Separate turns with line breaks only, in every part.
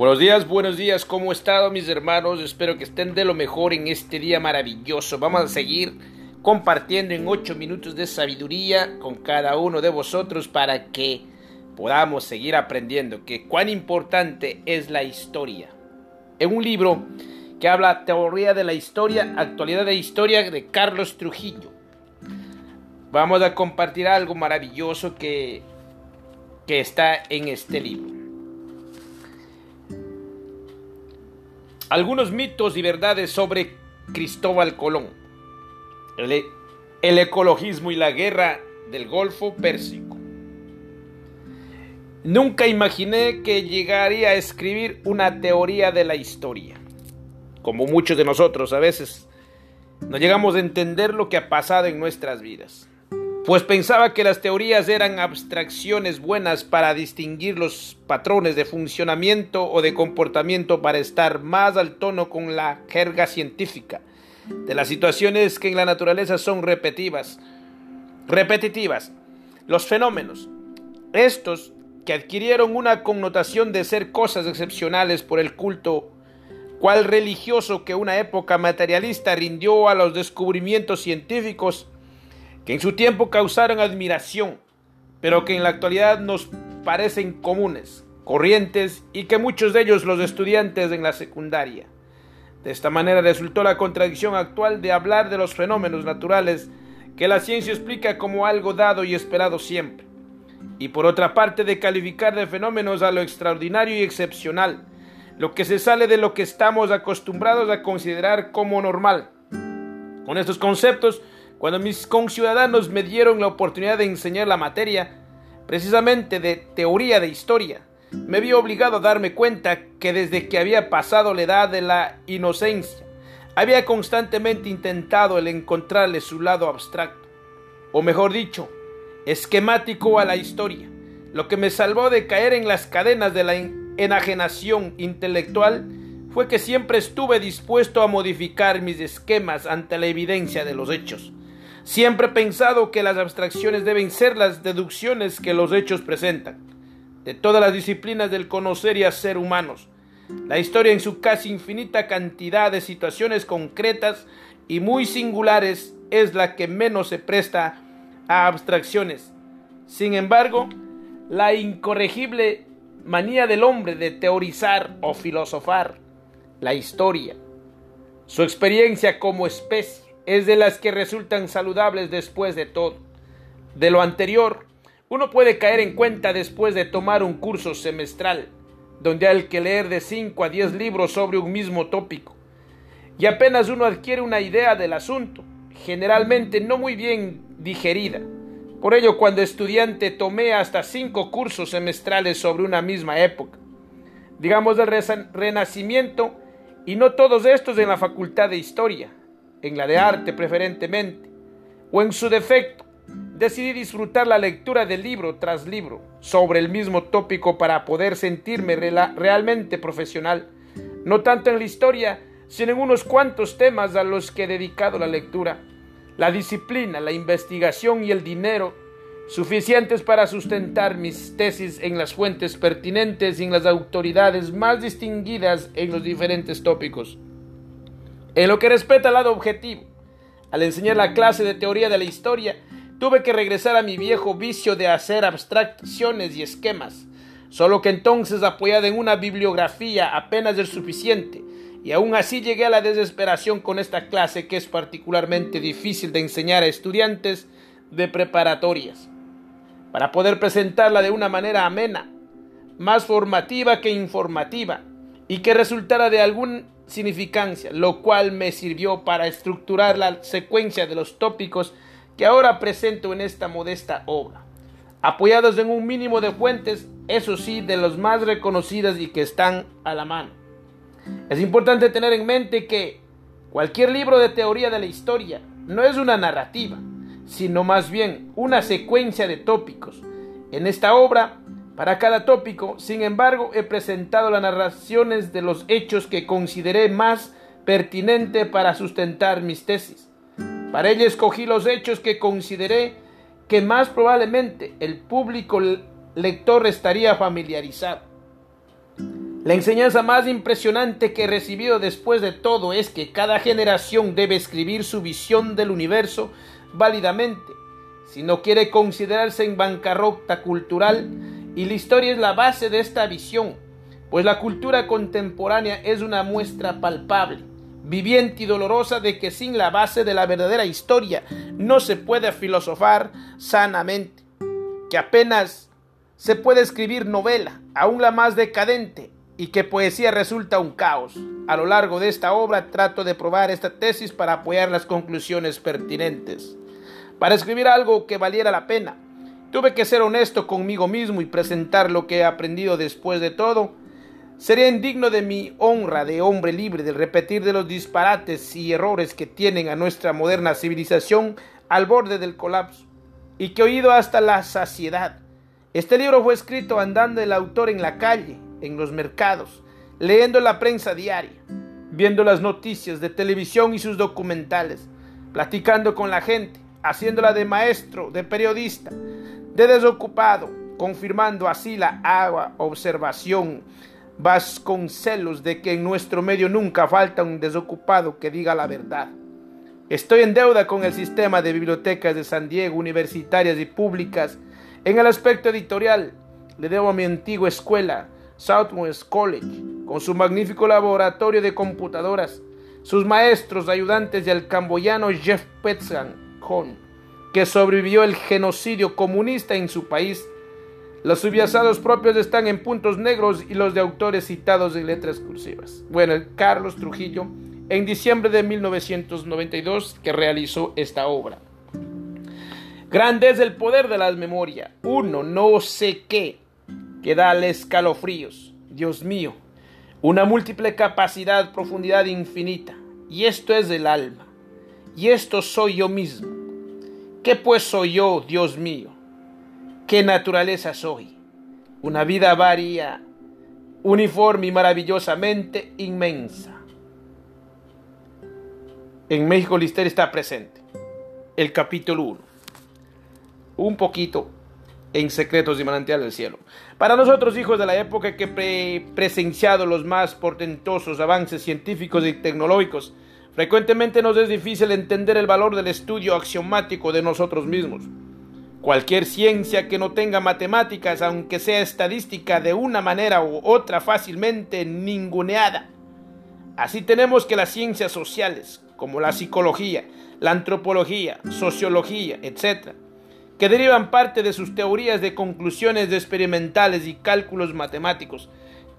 Buenos días, buenos días, ¿cómo están mis hermanos? Espero que estén de lo mejor en este día maravilloso. Vamos a seguir compartiendo en ocho minutos de sabiduría con cada uno de vosotros para que podamos seguir aprendiendo que cuán importante es la historia. En un libro que habla teoría de la historia, actualidad de historia de Carlos Trujillo. Vamos a compartir algo maravilloso que, que está en este libro. Algunos mitos y verdades sobre Cristóbal Colón. El, ecologismo y la guerra del Golfo Pérsico. Nunca imaginé que llegaría a escribir una teoría de la historia. Como muchos de nosotros a veces no llegamos a entender lo que ha pasado en nuestras vidas pues pensaba que las teorías eran abstracciones buenas para distinguir los patrones de funcionamiento o de comportamiento para estar más al tono con la jerga científica de las situaciones que en la naturaleza son repetitivas. Repetitivas. Los fenómenos. Estos que adquirieron una connotación de ser cosas excepcionales por el culto cual religioso que una época materialista rindió a los descubrimientos científicos en su tiempo causaron admiración, pero que en la actualidad nos parecen comunes, corrientes y que muchos de ellos los estudiantes en la secundaria. De esta manera resultó la contradicción actual de hablar de los fenómenos naturales que la ciencia explica como algo dado y esperado siempre, y por otra parte de calificar de fenómenos a lo extraordinario y excepcional, lo que se sale de lo que estamos acostumbrados a considerar como normal. Con estos conceptos cuando mis conciudadanos me dieron la oportunidad de enseñar la materia, precisamente de teoría de historia, me vi obligado a darme cuenta que desde que había pasado la edad de la inocencia, había constantemente intentado el encontrarle su lado abstracto, o mejor dicho, esquemático a la historia, lo que me salvó de caer en las cadenas de la enajenación intelectual fue que siempre estuve dispuesto a modificar mis esquemas ante la evidencia de los hechos Siempre he pensado que las abstracciones deben ser las deducciones que los hechos presentan. De todas las disciplinas del conocer y hacer humanos, la historia en su casi infinita cantidad de situaciones concretas y muy singulares es la que menos se presta a abstracciones. Sin embargo, la incorregible manía del hombre de teorizar o filosofar la historia, su experiencia como especie, es de las que resultan saludables después de todo. De lo anterior, uno puede caer en cuenta después de tomar un curso semestral, donde hay que leer de 5 a 10 libros sobre un mismo tópico, y apenas uno adquiere una idea del asunto, generalmente no muy bien digerida. Por ello, cuando estudiante tomé hasta cinco cursos semestrales sobre una misma época, digamos del Renacimiento, y no todos estos en la Facultad de Historia, en la de arte preferentemente, o en su defecto, decidí disfrutar la lectura de libro tras libro sobre el mismo tópico para poder sentirme realmente profesional, no tanto en la historia, sino en unos cuantos temas a los que he dedicado la lectura, la disciplina, la investigación y el dinero suficientes para sustentar mis tesis en las fuentes pertinentes y en las autoridades más distinguidas en los diferentes tópicos. En lo que respecta al lado objetivo, al enseñar la clase de teoría de la historia, tuve que regresar a mi viejo vicio de hacer abstracciones y esquemas, solo que entonces apoyada en una bibliografía apenas es suficiente, y aún así llegué a la desesperación con esta clase que es particularmente difícil de enseñar a estudiantes de preparatorias, para poder presentarla de una manera amena, más formativa que informativa, y que resultara de algún significancia, lo cual me sirvió para estructurar la secuencia de los tópicos que ahora presento en esta modesta obra, apoyados en un mínimo de fuentes, eso sí, de los más reconocidas y que están a la mano. Es importante tener en mente que cualquier libro de teoría de la historia no es una narrativa, sino más bien una secuencia de tópicos. En esta obra para cada tópico, sin embargo, he presentado las narraciones de los hechos que consideré más pertinente para sustentar mis tesis. Para ello escogí los hechos que consideré que más probablemente el público lector estaría familiarizado. La enseñanza más impresionante que he recibido después de todo es que cada generación debe escribir su visión del universo válidamente, si no quiere considerarse en bancarrota cultural, y la historia es la base de esta visión, pues la cultura contemporánea es una muestra palpable, viviente y dolorosa de que sin la base de la verdadera historia no se puede filosofar sanamente, que apenas se puede escribir novela, aún la más decadente, y que poesía resulta un caos. A lo largo de esta obra trato de probar esta tesis para apoyar las conclusiones pertinentes. Para escribir algo que valiera la pena, tuve que ser honesto conmigo mismo y presentar lo que he aprendido después de todo. Sería indigno de mi honra de hombre libre de repetir de los disparates y errores que tienen a nuestra moderna civilización al borde del colapso, y que he oído hasta la saciedad. Este libro fue escrito andando el autor en la calle, en los mercados, leyendo la prensa diaria, viendo las noticias de televisión y sus documentales, platicando con la gente, haciéndola de maestro, de periodista, de desocupado, confirmando así la agua observación Vasconcelos de que en nuestro medio nunca falta un desocupado que diga la verdad. Estoy en deuda con el sistema de bibliotecas de San Diego, universitarias y públicas. En el aspecto editorial, le debo a mi antigua escuela, Southwest College, con su magnífico laboratorio de computadoras, sus maestros, ayudantes y al camboyano Jeff Petzan que sobrevivió el genocidio comunista en su país. Los subyacentes propios están en puntos negros y los de autores citados en letras cursivas. Bueno, Carlos Trujillo, en diciembre de 1992, que realizó esta obra. Grande es el poder de la memoria. Uno no sé qué que dale escalofríos. Dios mío, una múltiple capacidad, profundidad infinita. Y esto es el alma. Y esto soy yo mismo. ¿Qué pues soy yo, Dios mío? ¿Qué naturaleza soy? Una vida varia, uniforme y maravillosamente inmensa. En México Lister está presente. El capítulo 1. Un poquito en Secretos y Manantial del Cielo. Para nosotros, hijos de la época que he presenciado los más portentosos avances científicos y tecnológicos, frecuentemente nos es difícil entender el valor del estudio axiomático de nosotros mismos. Cualquier ciencia que no tenga matemáticas, aunque sea estadística de una manera u otra fácilmente ninguneada. Así tenemos que las ciencias sociales, como la psicología, la antropología, sociología, etc., que derivan parte de sus teorías de conclusiones experimentales y cálculos matemáticos,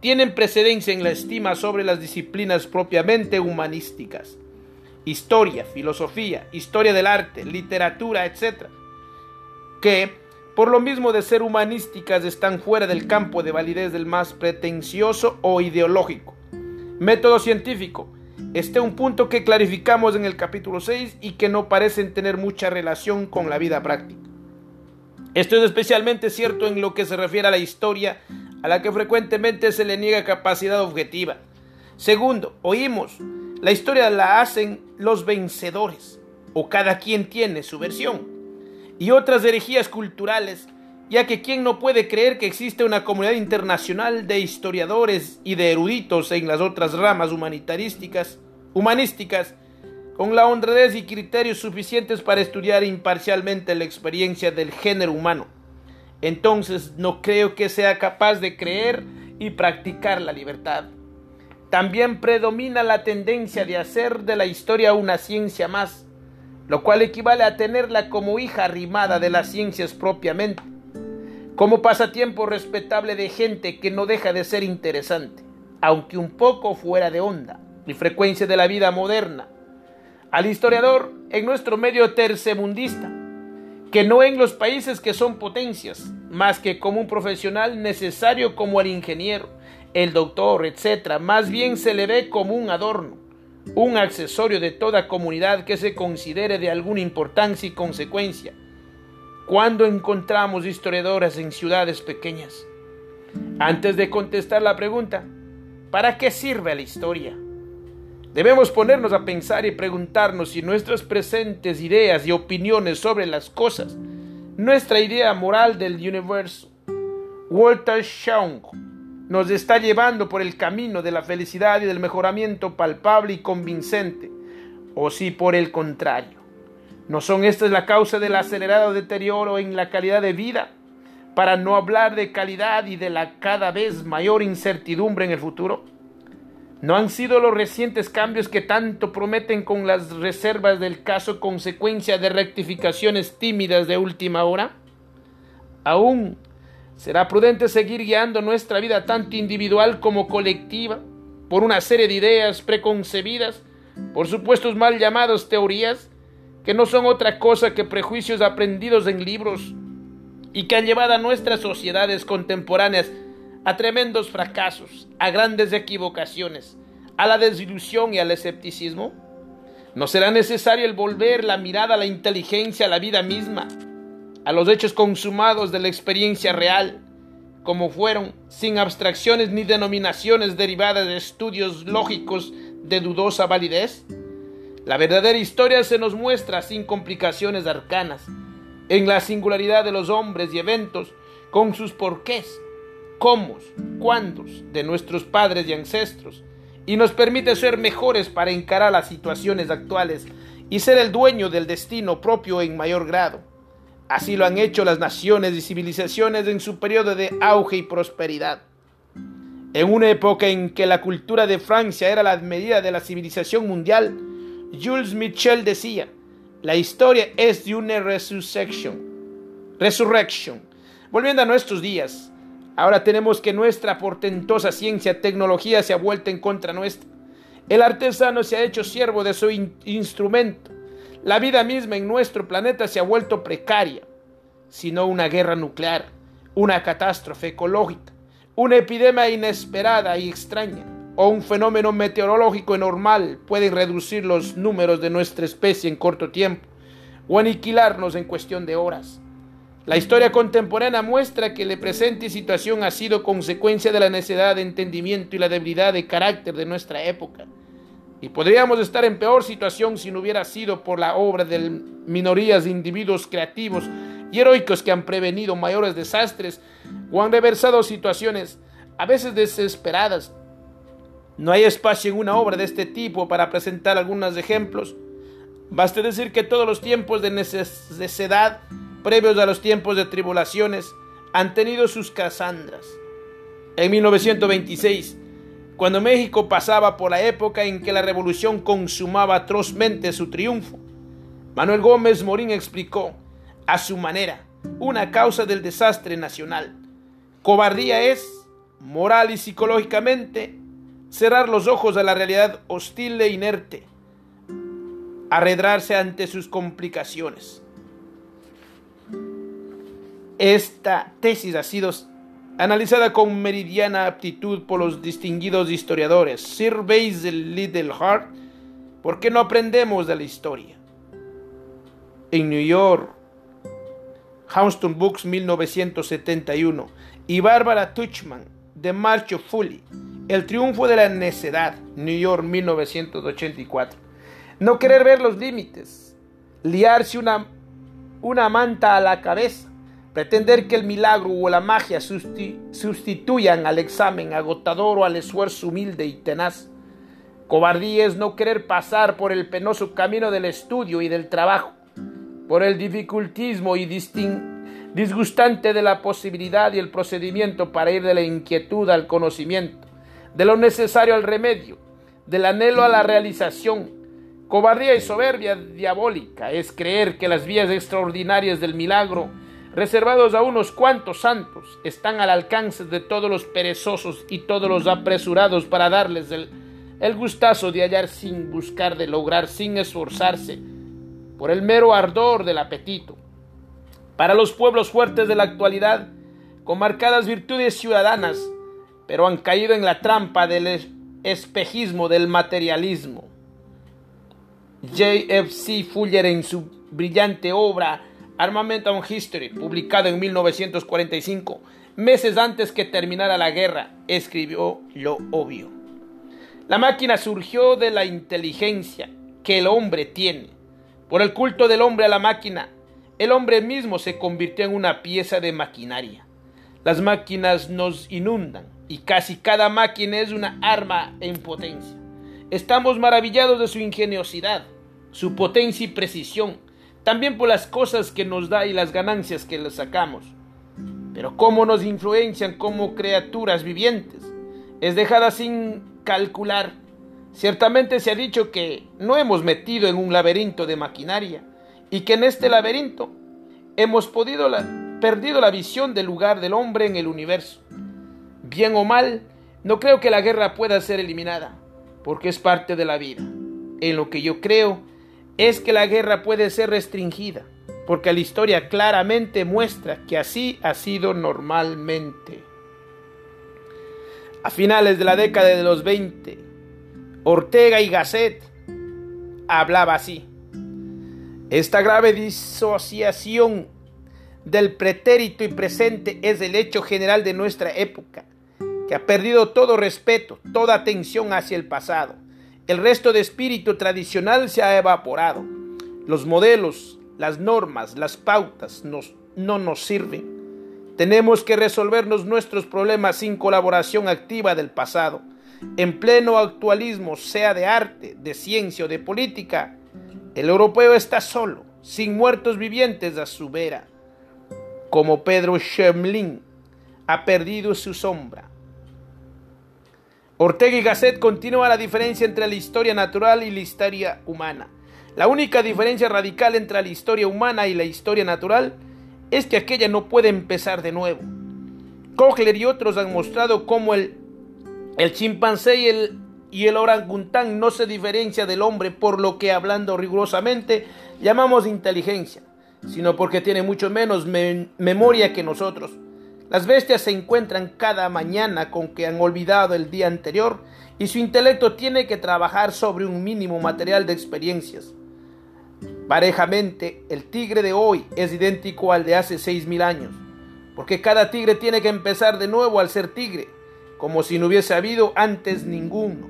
tienen precedencia en la estima sobre las disciplinas propiamente humanísticas. Historia, filosofía, historia del arte, literatura, etc. Que, por lo mismo de ser humanísticas, están fuera del campo de validez del más pretencioso o ideológico. Método científico. Este un punto que clarificamos en el capítulo 6 y que no parecen tener mucha relación con la vida práctica. Esto es especialmente cierto en lo que se refiere a la historia, a la que frecuentemente se le niega capacidad objetiva. Segundo, oímos, la historia la hacen los vencedores, o cada quien tiene su versión, y otras herejías culturales, ya que quien no puede creer que existe una comunidad internacional de historiadores y de eruditos en las otras ramas humanitarísticas, humanísticas, con la honradez y criterios suficientes para estudiar imparcialmente la experiencia del género humano. Entonces no creo que sea capaz de creer y practicar la libertad. También predomina la tendencia de hacer de la historia una ciencia más, lo cual equivale a tenerla como hija arrimada de las ciencias propiamente, como pasatiempo respetable de gente que no deja de ser interesante, aunque un poco fuera de onda y frecuencia de la vida moderna al historiador en nuestro medio tercemundista, que no en los países que son potencias, más que como un profesional necesario como el ingeniero, el doctor, etc. Más bien se le ve como un adorno, un accesorio de toda comunidad que se considere de alguna importancia y consecuencia. Cuando encontramos historiadores en ciudades pequeñas? Antes de contestar la pregunta, ¿para qué sirve la historia? Debemos ponernos a pensar y preguntarnos si nuestras presentes ideas y opiniones sobre las cosas, nuestra idea moral del universo. Walter Shaw nos está llevando por el camino de la felicidad y del mejoramiento palpable y convincente, o si por el contrario, no son estas la causa del acelerado deterioro en la calidad de vida, para no hablar de calidad y de la cada vez mayor incertidumbre en el futuro. ¿No han sido los recientes cambios que tanto prometen con las reservas del caso consecuencia de rectificaciones tímidas de última hora? Aún será prudente seguir guiando nuestra vida tanto individual como colectiva por una serie de ideas preconcebidas, por supuestos mal llamados teorías, que no son otra cosa que prejuicios aprendidos en libros y que han llevado a nuestras sociedades contemporáneas a tremendos fracasos, a grandes equivocaciones, a la desilusión y al escepticismo? ¿No será necesario el volver la mirada a la inteligencia, a la vida misma, a los hechos consumados de la experiencia real, como fueron, sin abstracciones ni denominaciones derivadas de estudios lógicos de dudosa validez? La verdadera historia se nos muestra sin complicaciones arcanas, en la singularidad de los hombres y eventos, con sus porqués, cómo, cuándos de nuestros padres y ancestros, y nos permite ser mejores para encarar las situaciones actuales y ser el dueño del destino propio en mayor grado. Así lo han hecho las naciones y civilizaciones en su periodo de auge y prosperidad. En una época en que la cultura de Francia era la medida de la civilización mundial, Jules Michel decía, la historia es de una resurrección. Resurrection. Volviendo a nuestros días, ahora tenemos que nuestra portentosa ciencia, tecnología se ha vuelto en contra nuestra. El artesano se ha hecho siervo de su instrumento la vida misma en nuestro planeta se ha vuelto precaria, sino una guerra nuclear, una catástrofe ecológica, una epidemia inesperada y extraña, o un fenómeno meteorológico normal pueden reducir los números de nuestra especie en corto tiempo, o aniquilarnos en cuestión de horas. La historia contemporánea muestra que la presente situación ha sido consecuencia de la necesidad de entendimiento y la debilidad de carácter de nuestra época. Y podríamos estar en peor situación si no hubiera sido por la obra de minorías de individuos creativos y heroicos que han prevenido mayores desastres o han reversado situaciones a veces desesperadas. No hay espacio en una obra de este tipo para presentar algunos ejemplos. Baste decir que todos los tiempos de necesidad, previos a los tiempos de tribulaciones, han tenido sus casandras. En 1926, cuando México pasaba por la época en que la revolución consumaba atrozmente su triunfo. Manuel Gómez Morín explicó, a su manera, una causa del desastre nacional. Cobardía es, moral y psicológicamente, cerrar los ojos a la realidad hostil e inerte, arredrarse ante sus complicaciones. Esta tesis ha sido analizada con meridiana aptitud por los distinguidos historiadores Sir Basil Liddell Hart, ¿por qué no aprendemos de la historia? En New York, Houston Books 1971 y Barbara Tuchman de Marcho Fully, El triunfo de la necedad, New York 1984. No querer ver los límites, liarse una, una manta a la cabeza Pretender que el milagro o la magia sustituyan al examen agotador o al esfuerzo humilde y tenaz. Cobardía es no querer pasar por el penoso camino del estudio y del trabajo, por el dificultismo y disgustante de la posibilidad y el procedimiento para ir de la inquietud al conocimiento, de lo necesario al remedio, del anhelo a la realización. Cobardía y soberbia diabólica es creer que las vías extraordinarias del milagro reservados a unos cuantos santos, están al alcance de todos los perezosos y todos los apresurados para darles el, el gustazo de hallar sin buscar de lograr, sin esforzarse, por el mero ardor del apetito. Para los pueblos fuertes de la actualidad, con marcadas virtudes ciudadanas, pero han caído en la trampa del espejismo del materialismo. J.F.C. Fuller en su brillante obra Armament on History, publicado en 1945, meses antes que terminara la guerra, escribió lo obvio. La máquina surgió de la inteligencia que el hombre tiene. Por el culto del hombre a la máquina, el hombre mismo se convirtió en una pieza de maquinaria. Las máquinas nos inundan y casi cada máquina es una arma en potencia. Estamos maravillados de su ingeniosidad, su potencia y precisión, también por las cosas que nos da y las ganancias que le sacamos. Pero cómo nos influencian como criaturas vivientes, es dejada sin calcular. Ciertamente se ha dicho que no hemos metido en un laberinto de maquinaria y que en este laberinto hemos podido perdido la visión del lugar del hombre en el universo. Bien o mal, no creo que la guerra pueda ser eliminada, porque es parte de la vida. En lo que yo creo es que la guerra puede ser restringida, porque la historia claramente muestra que así ha sido normalmente. A finales de la década de los 20, Ortega y Gasset hablaba así. Esta grave disociación del pretérito y presente es el hecho general de nuestra época, que ha perdido todo respeto, toda atención hacia el pasado. El resto de espíritu tradicional se ha evaporado. Los modelos, las normas, las pautas no nos sirven. Tenemos que resolvernos nuestros problemas sin colaboración activa del pasado. En pleno actualismo, sea de arte, de ciencia o de política, el europeo está solo, sin muertos vivientes a su vera como Pedro Schemlin, ha perdido su sombra. Ortega y Gasset continúa la diferencia entre la historia natural y la historia humana. La única diferencia radical entre la historia humana y la historia natural es que aquella no puede empezar de nuevo. Kochler y otros han mostrado cómo el, el chimpancé y el, y el orangután no se diferencia del hombre por lo que hablando rigurosamente llamamos inteligencia sino porque tiene mucho menos memoria que nosotros. Las bestias se encuentran cada mañana con que han olvidado el día anterior y su intelecto tiene que trabajar sobre un mínimo material de experiencias. Parejamente, el tigre de hoy es idéntico al de hace seis mil años, porque cada tigre tiene que empezar de nuevo al ser tigre, como si no hubiese habido antes ninguno.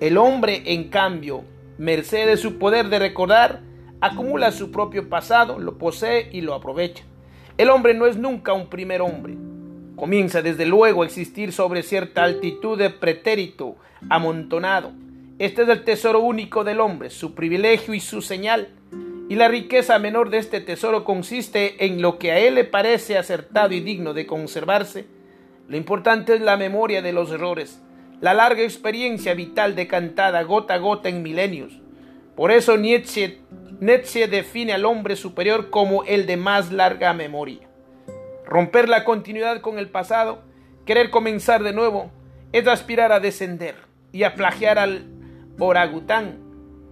El hombre, en cambio, merced de su poder de recordar, acumula su propio pasado, lo posee y lo aprovecha. El hombre no es nunca un primer hombre. Comienza desde luego a existir sobre cierta altitud de pretérito amontonado. Este es el tesoro único del hombre, su privilegio y su señal. Y la riqueza menor de este tesoro consiste en lo que a él le parece acertado y digno de conservarse. Lo importante es la memoria de los errores, la larga experiencia vital decantada gota a gota en milenios. Por eso Nietzsche Nietzsche define al hombre superior como el de más larga memoria. Romper la continuidad con el pasado, querer comenzar de nuevo, es aspirar a descender y a plagiar al orangután.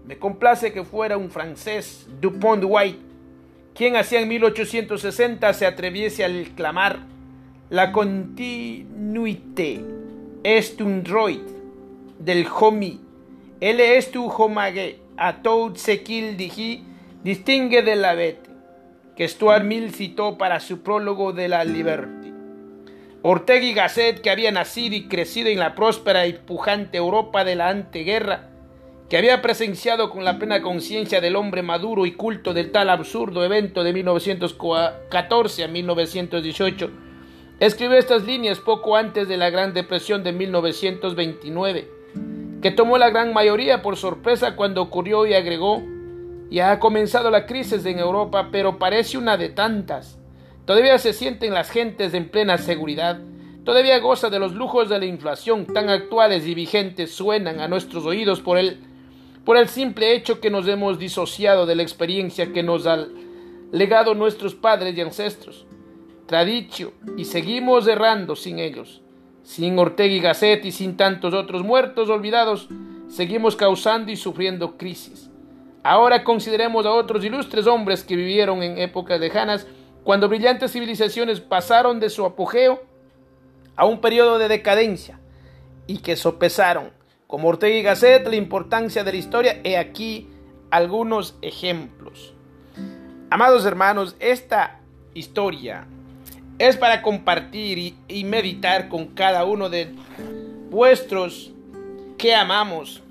Me complace que fuera un francés, Dupont White, quien hacía en 1860 se atreviese a clamar La continuité. Est un droit del homie, elle est un homage a tout ce qu'il distingue de la bête, que Stuart Mill citó para su prólogo de la Liberty. Ortega y Gasset, que había nacido y crecido en la próspera y pujante Europa de la anteguerra, que había presenciado con la plena conciencia del hombre maduro y culto del tal absurdo evento de 1914 a 1918, escribió estas líneas poco antes de la Gran Depresión de 1929 que tomó la gran mayoría por sorpresa cuando ocurrió y agregó, ya ha comenzado la crisis en Europa, pero parece una de tantas. Todavía se sienten las gentes en plena seguridad, todavía goza de los lujos de la inflación tan actuales y vigentes suenan a nuestros oídos por el, por el simple hecho que nos hemos disociado de la experiencia que nos han legado nuestros padres y ancestros. Tradicio, y seguimos errando sin ellos. Sin Ortega y Gasset y sin tantos otros muertos olvidados, seguimos causando y sufriendo crisis. Ahora consideremos a otros ilustres hombres que vivieron en épocas lejanas, cuando brillantes civilizaciones pasaron de su apogeo a un periodo de decadencia y que sopesaron, como Ortega y Gasset, la importancia de la historia. He aquí algunos ejemplos. Amados hermanos, esta historia es para compartir y, meditar con cada uno de vuestros que amamos.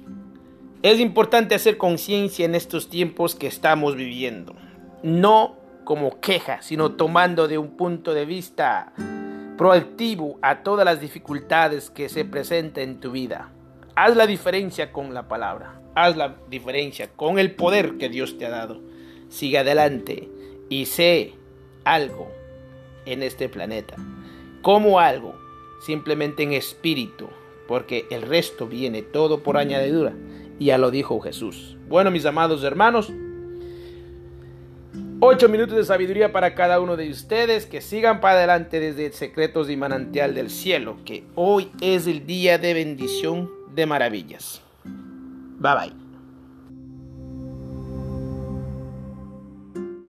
Es importante hacer conciencia en estos tiempos que estamos viviendo. No como queja, sino tomando de un punto de vista proactivo a todas las dificultades que se presenten en tu vida. Haz la diferencia con la palabra. Haz la diferencia con el poder que Dios te ha dado. Sigue adelante y sé algo en este planeta. Como algo, simplemente en espíritu, porque el resto viene todo por añadidura. Ya lo dijo Jesús. Bueno, mis amados hermanos, Ocho minutos de sabiduría para cada uno de ustedes que sigan para adelante desde secretos y manantial del cielo, que hoy es el día de bendición de maravillas. Bye bye.